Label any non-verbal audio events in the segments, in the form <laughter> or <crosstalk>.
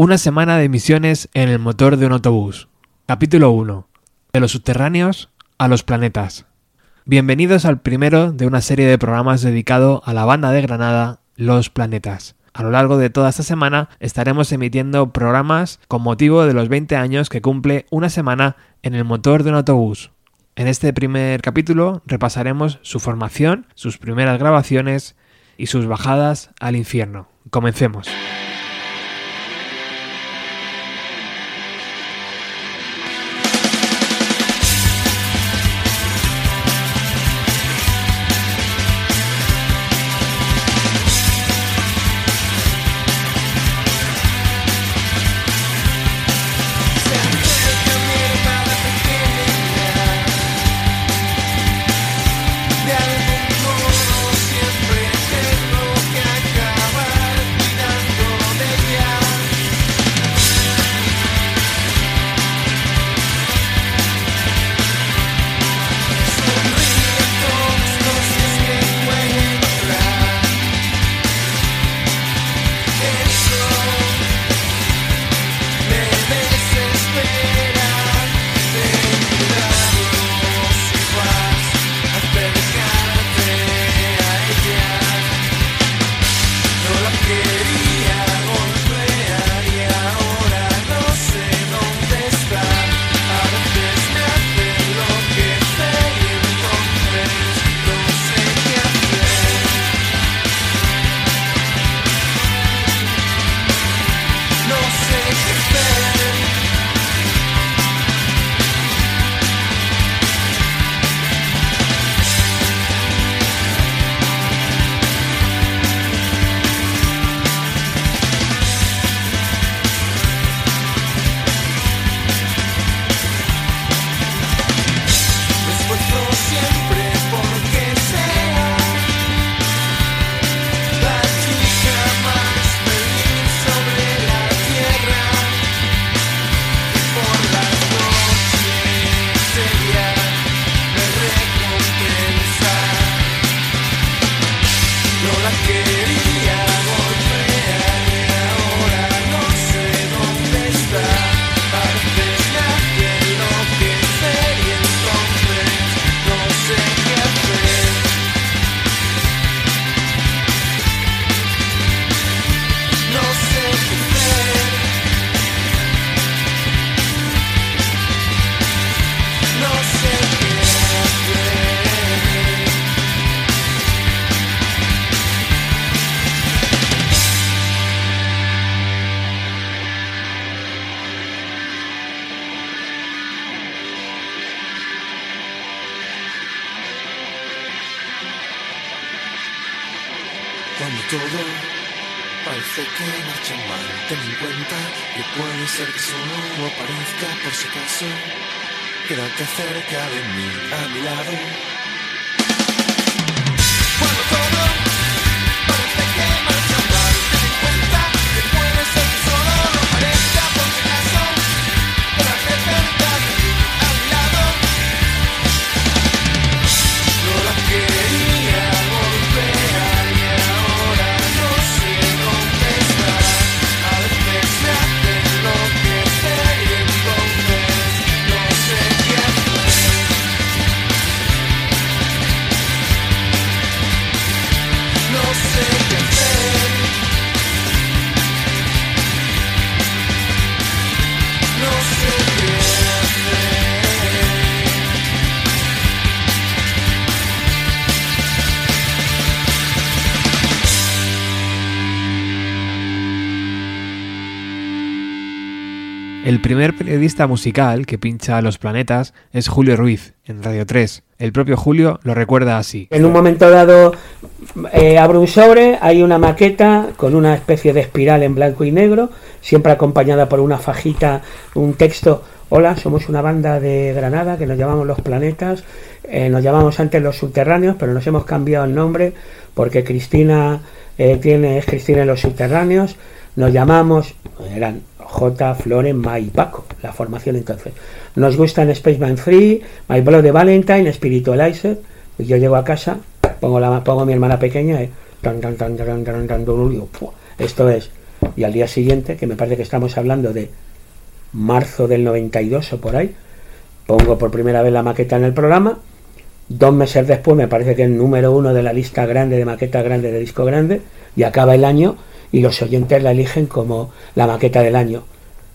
Una semana de misiones en el motor de un autobús. Capítulo 1. De los subterráneos a los planetas. Bienvenidos al primero de una serie de programas dedicado a la banda de Granada, Los Planetas. A lo largo de toda esta semana estaremos emitiendo programas con motivo de los 20 años que cumple una semana en el motor de un autobús. En este primer capítulo repasaremos su formación, sus primeras grabaciones y sus bajadas al infierno. Comencemos. todo. Parece que marcha mal, ten en cuenta que puede ser que solo aparezca por si acaso. Quédate cerca de mí, a mi lado. El primer periodista musical que pincha a los planetas es Julio Ruiz, en Radio 3. El propio Julio lo recuerda así. En un momento dado eh, abro un sobre, hay una maqueta con una especie de espiral en blanco y negro, siempre acompañada por una fajita, un texto. Hola, somos una banda de Granada que nos llamamos Los Planetas, eh, nos llamamos antes Los Subterráneos, pero nos hemos cambiado el nombre porque Cristina eh, tiene, es Cristina en Los Subterráneos, nos llamamos, eran J, Floren, Ma y Paco, la formación entonces. Nos gustan Spaceman Free, My Blood de Valentine, Spiritualizer. Yo llego a casa, pongo, la, pongo a mi hermana pequeña, esto es y al día siguiente, que me parece que estamos hablando de marzo del 92 o por ahí, pongo por primera vez la maqueta en el programa. Dos meses después me parece que es el número uno de la lista grande de maquetas grandes de disco grande y acaba el año y los oyentes la eligen como la maqueta del año.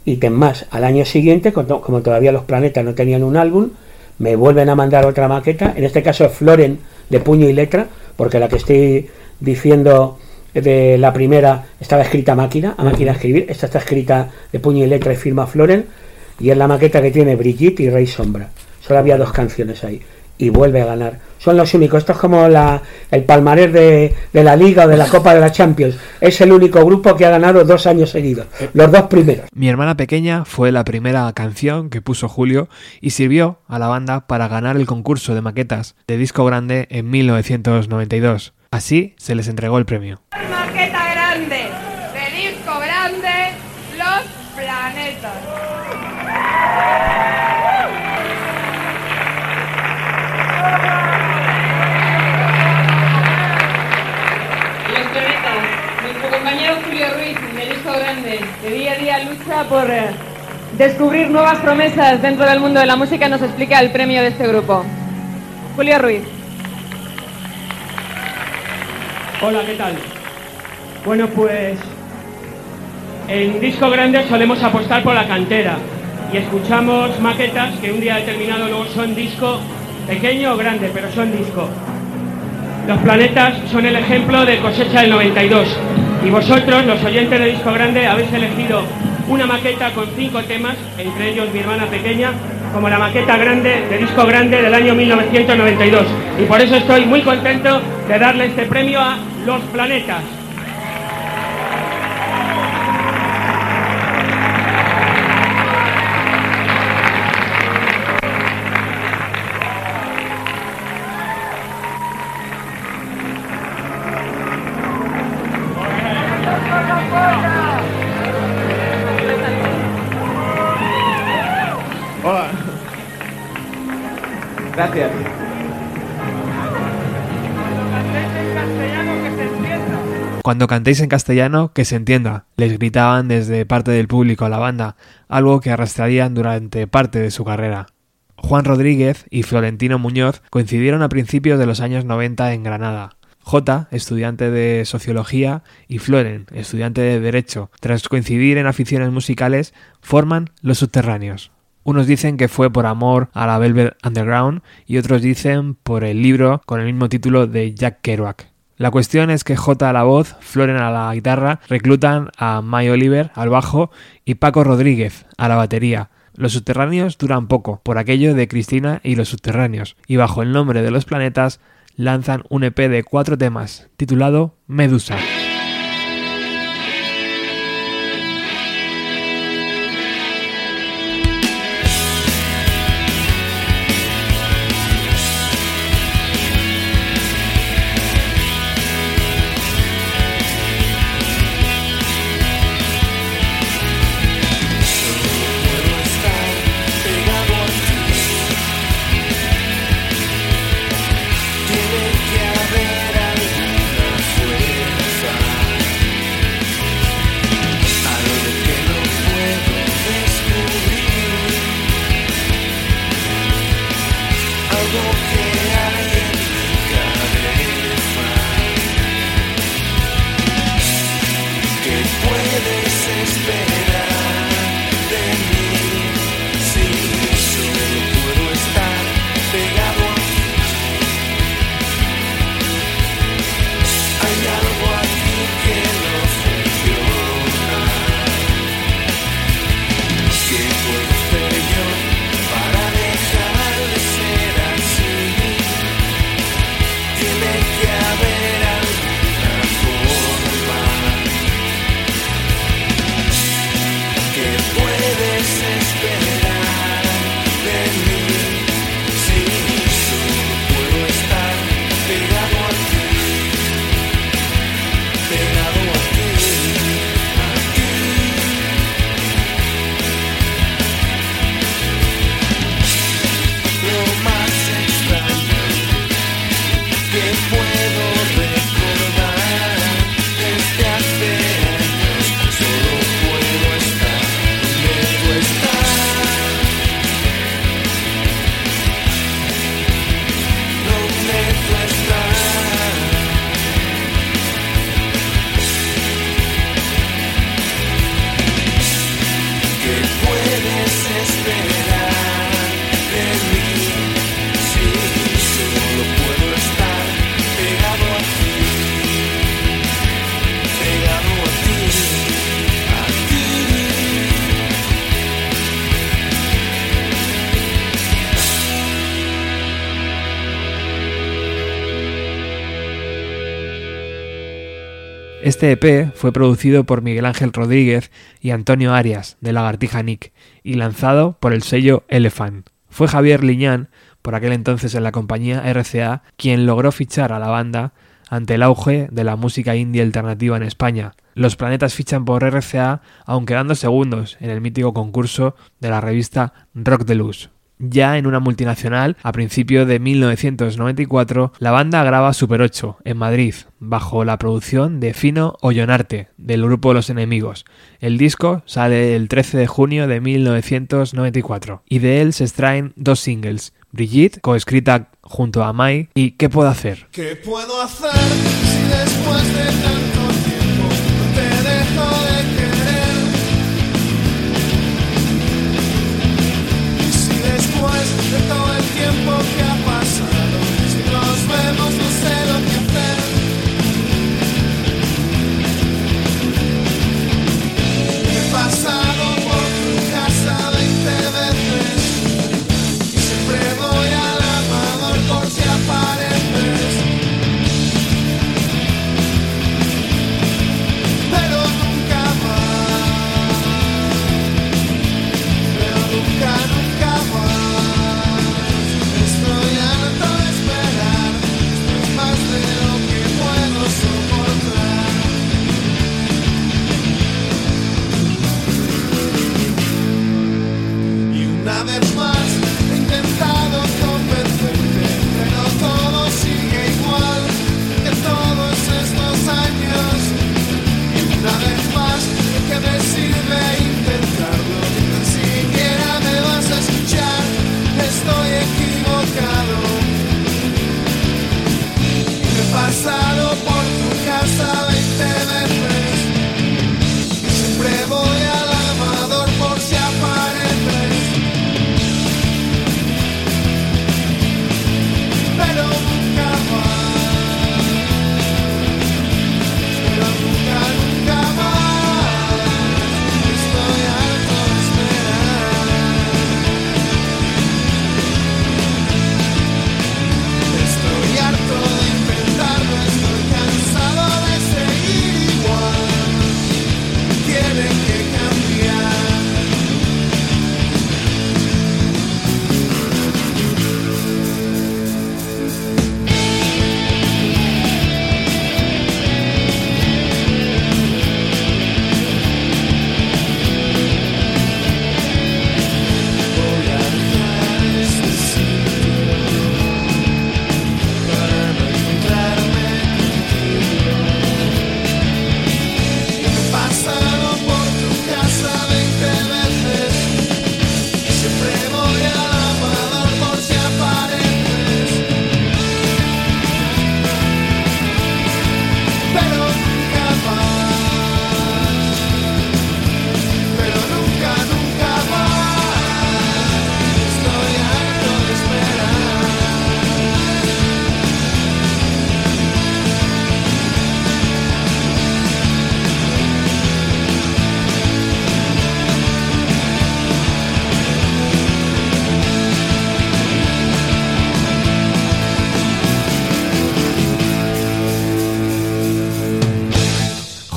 Y ten más, al año siguiente, como todavía los planetas no tenían un álbum, me vuelven a mandar otra maqueta, en este caso es Floren de puño y letra, porque la que estoy diciendo de la primera estaba escrita a máquina, a máquina de escribir, esta está escrita de puño y letra y firma Floren, y es la maqueta que tiene Brigitte y Rey Sombra. Solo había dos canciones ahí y vuelve a ganar. Son los únicos. Esto es como la, el palmarés de, de, la Liga o de la Copa de la Champions. Es el único grupo que ha ganado dos años seguidos. Los dos primeros. Mi hermana pequeña fue la primera canción que puso Julio y sirvió a la banda para ganar el concurso de maquetas de disco grande en 1992. Así se les entregó el premio. Día a día lucha por eh, descubrir nuevas promesas dentro del mundo de la música, nos explica el premio de este grupo. Julio Ruiz. Hola, ¿qué tal? Bueno, pues en disco grande solemos apostar por la cantera y escuchamos maquetas que un día determinado luego son disco pequeño o grande, pero son disco. Los planetas son el ejemplo de cosecha del 92 y vosotros, los oyentes de disco grande, habéis elegido una maqueta con cinco temas, entre ellos mi hermana pequeña, como la maqueta grande de disco grande del año 1992. Y por eso estoy muy contento de darle este premio a Los Planetas. Cuando cantéis en castellano, que se entienda, les gritaban desde parte del público a la banda, algo que arrastrarían durante parte de su carrera. Juan Rodríguez y Florentino Muñoz coincidieron a principios de los años 90 en Granada. J, estudiante de Sociología, y Floren, estudiante de Derecho, tras coincidir en aficiones musicales, forman Los Subterráneos. Unos dicen que fue por amor a la Velvet Underground y otros dicen por el libro con el mismo título de Jack Kerouac. La cuestión es que J a la voz, Floren a la guitarra, reclutan a May Oliver al bajo y Paco Rodríguez a la batería. Los subterráneos duran poco, por aquello de Cristina y los subterráneos, y bajo el nombre de los planetas lanzan un EP de cuatro temas, titulado Medusa. Este EP fue producido por Miguel Ángel Rodríguez y Antonio Arias, de Lagartija Nick, y lanzado por el sello Elephant. Fue Javier Liñán, por aquel entonces en la compañía RCA, quien logró fichar a la banda ante el auge de la música indie alternativa en España. Los planetas fichan por RCA, aun quedando segundos en el mítico concurso de la revista Rock de Luz. Ya en una multinacional, a principios de 1994, la banda graba Super 8 en Madrid, bajo la producción de Fino Ollonarte, del grupo Los Enemigos. El disco sale el 13 de junio de 1994 y de él se extraen dos singles, Brigitte, coescrita junto a Mai, y ¿Qué puedo hacer? ¿Qué puedo hacer si después de tanto tiempo te dejo de todo el tiempo que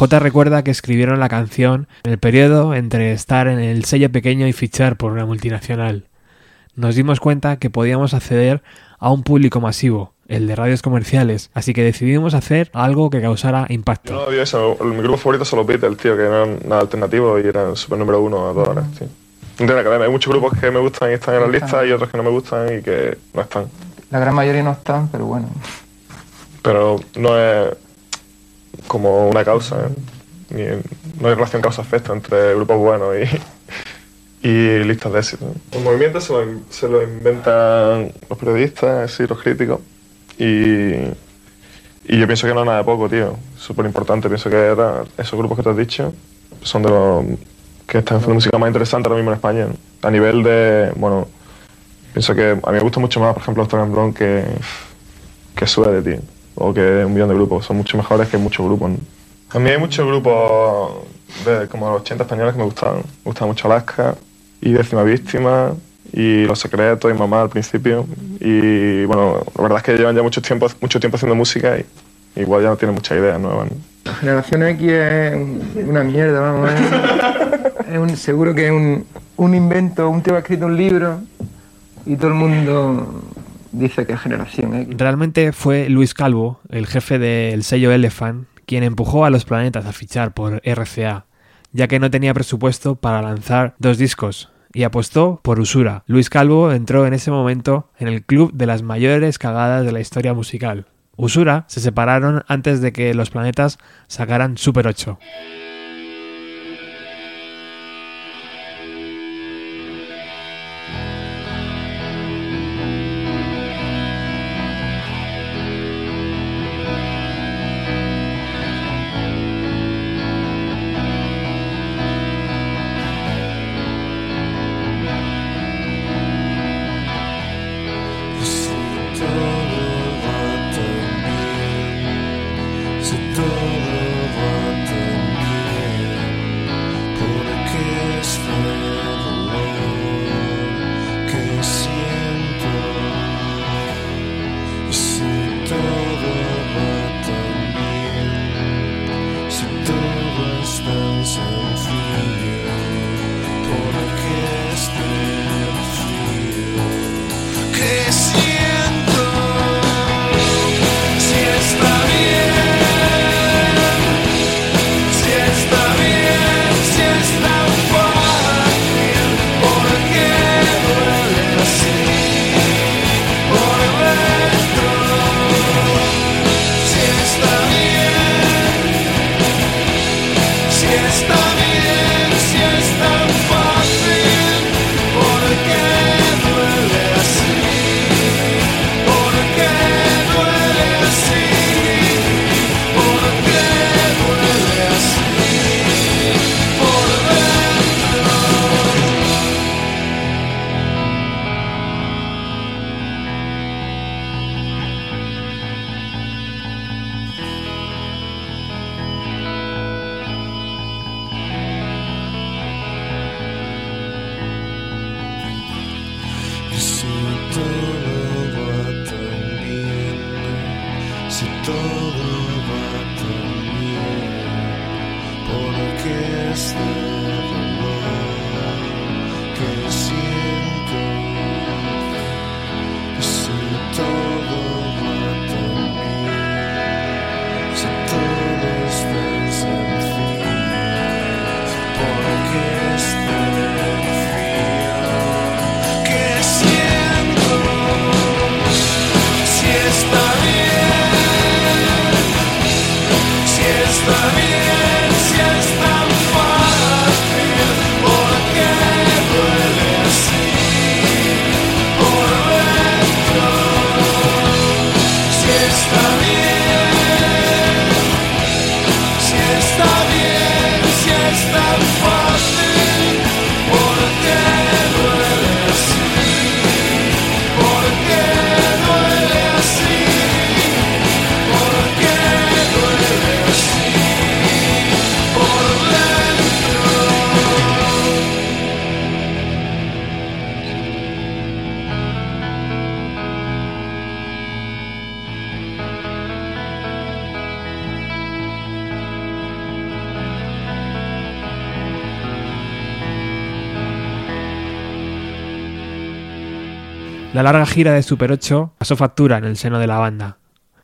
J recuerda que escribieron la canción en el periodo entre estar en el sello pequeño y fichar por una multinacional. Nos dimos cuenta que podíamos acceder a un público masivo, el de radios comerciales, así que decidimos hacer algo que causara Yo impacto. no había eso. Mi grupo favorito son los Beatles, tío, que no eran nada alternativo y eran super número uno a todas horas, tío. Hay muchos grupos que me gustan y están en la lista y otros que no me gustan y que no están. La gran mayoría no están, pero bueno. Pero no es como una causa, ¿eh? No hay relación causa-efecto entre grupos buenos y, <laughs> y listas de éxito. Los movimientos se lo, se lo inventan los periodistas, sí, los críticos. Y, y yo pienso que no es nada de poco, tío. Súper importante. Pienso que era- esos grupos que te has dicho son de los que están haciendo música más interesante ahora mismo en España. A nivel de, bueno, pienso que a mí me gusta mucho más, por ejemplo, Stone Blonde que, que Suede, tío. O que un millón de grupos. Son mucho mejores que muchos grupos. A mí hay muchos grupos de como los 80 españoles que me gustaban. Me gustaba mucho Alaska y Décima Víctima y Los Secretos y Mamá al principio. Y bueno, la verdad es que llevan ya mucho tiempo, mucho tiempo haciendo música y igual ya no tienen muchas ideas nuevas. ¿no? Generación X es un- una mierda, vamos. Es, <laughs> es un, seguro que es un, un invento. Un tío ha escrito un libro y todo el mundo dice que Generación X. Realmente fue Luis Calvo, el jefe del sello Elephant, quien empujó a los planetas a fichar por RCA, ya que no tenía presupuesto para lanzar dos discos, y apostó por Usura. Luis Calvo entró en ese momento en el club de las mayores cagadas de la historia musical. Usura se separaron antes de que los planetas sacaran Super 8. La larga gira de Super 8 pasó factura en el seno de la banda.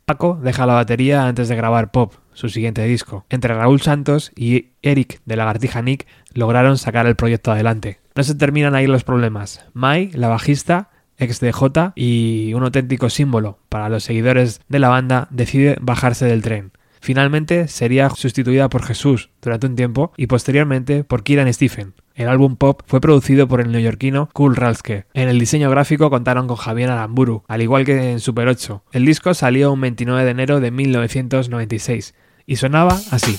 Paco deja la batería antes de grabar Pop, su siguiente disco. Entre Raúl Santos y Eric de Lagartija Nick lograron sacar el proyecto adelante. No se terminan ahí los problemas. Mai, la bajista, ex de J y un auténtico símbolo para los seguidores de la banda, decide bajarse del tren. Finalmente sería sustituida por Jesús durante un tiempo y posteriormente por Kieran Stephen. El álbum pop fue producido por el neoyorquino Cool Ralske. En el diseño gráfico contaron con Javier Aramburu, al igual que en Super 8. El disco salió un 29 de enero de 1996 y sonaba así.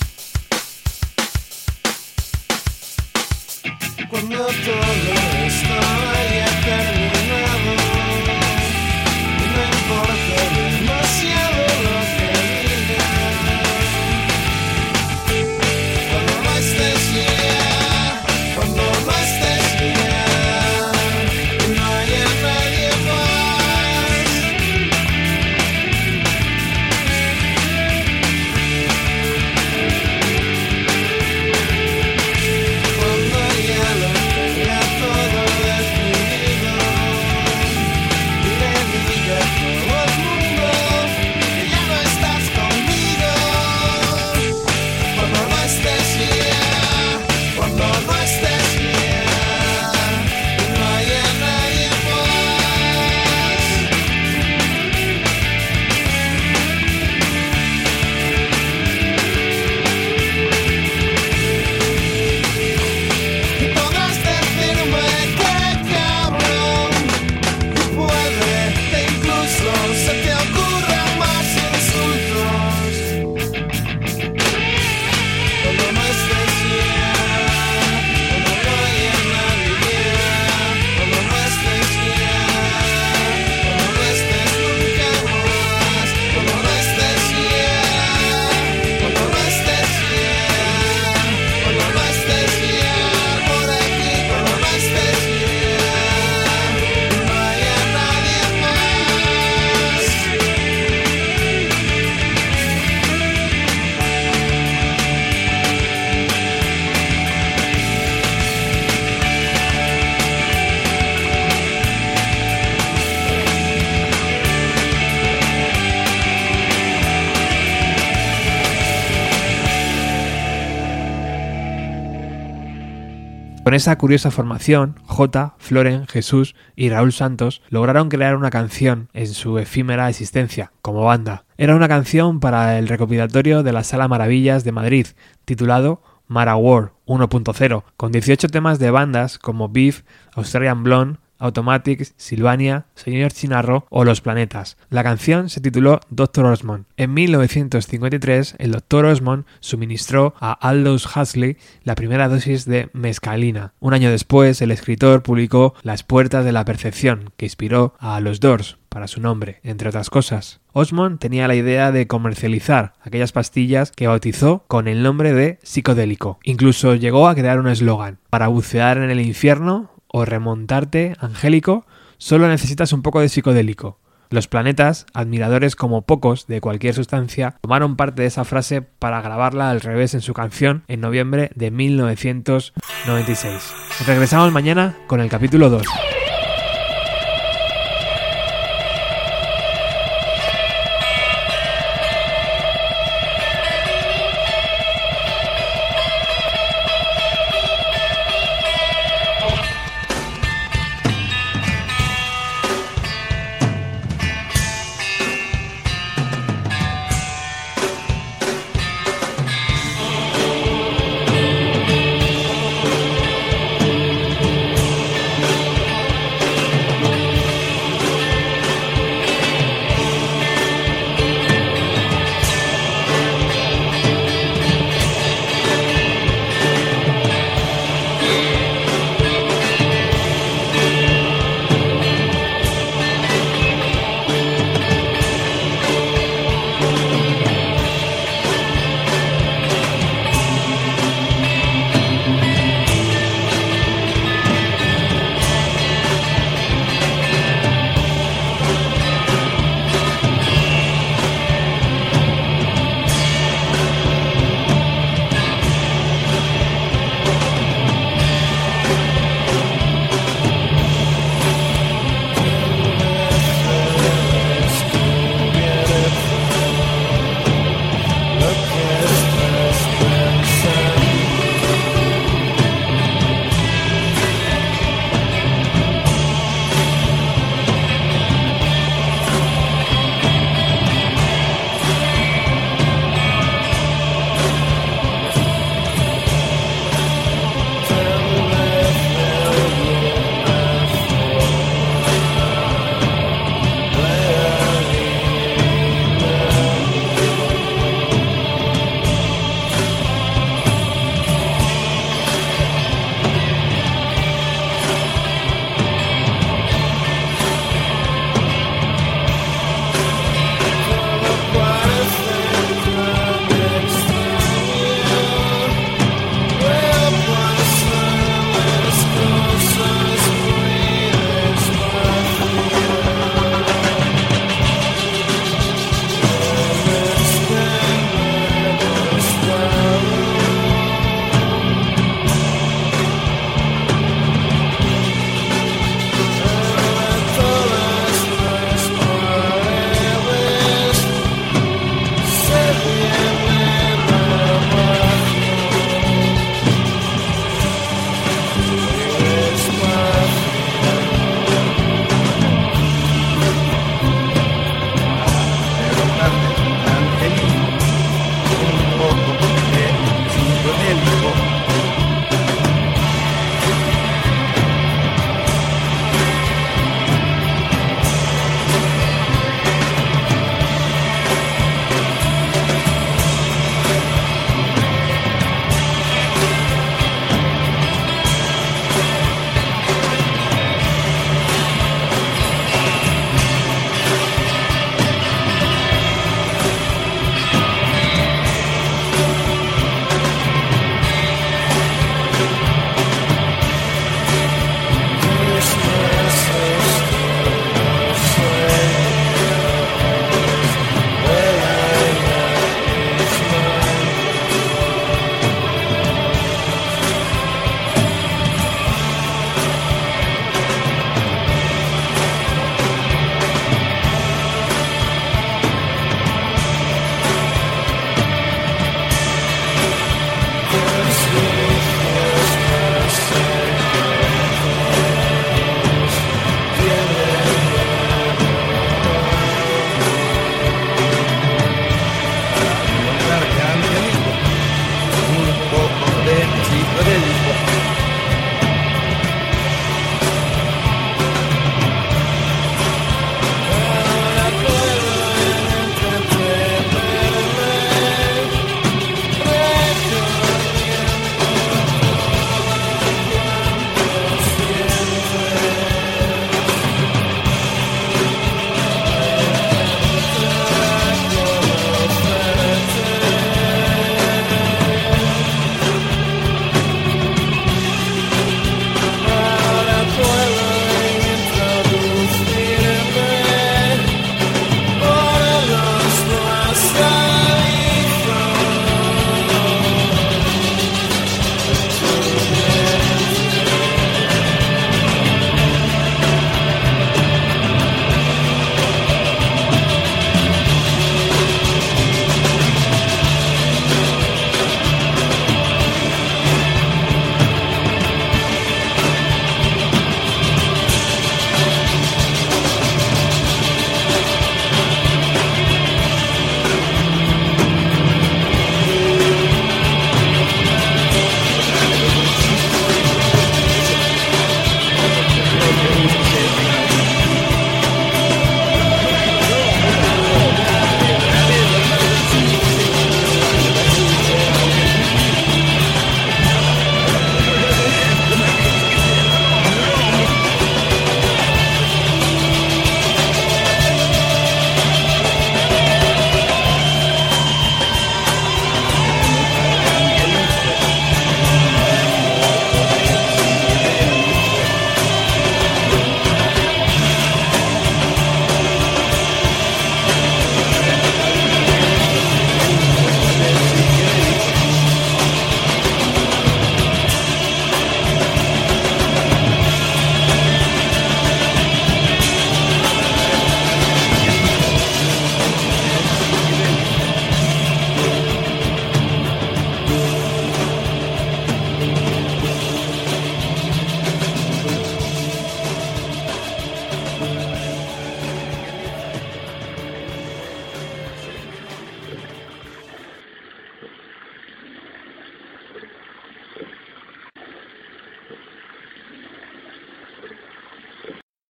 Esa curiosa formación, J, Floren, Jesús y Raúl Santos lograron crear una canción en su efímera existencia como banda. Era una canción para el recopilatorio de la Sala Maravillas de Madrid, titulado Mara War 1.0, con 18 temas de bandas como Beef, Australian Blonde, Automatics, Silvania, Señor Chinarro o Los Planetas. La canción se tituló Dr. Osmond. En 1953, el Dr. Osmond suministró a Aldous Huxley la primera dosis de mescalina. Un año después, el escritor publicó Las Puertas de la Percepción, que inspiró a Los Doors para su nombre, entre otras cosas. Osmond tenía la idea de comercializar aquellas pastillas que bautizó con el nombre de psicodélico. Incluso llegó a crear un eslogan, para bucear en el infierno o remontarte, Angélico, solo necesitas un poco de psicodélico. Los planetas, admiradores como pocos de cualquier sustancia, tomaron parte de esa frase para grabarla al revés en su canción en noviembre de 1996. Regresamos mañana con el capítulo 2.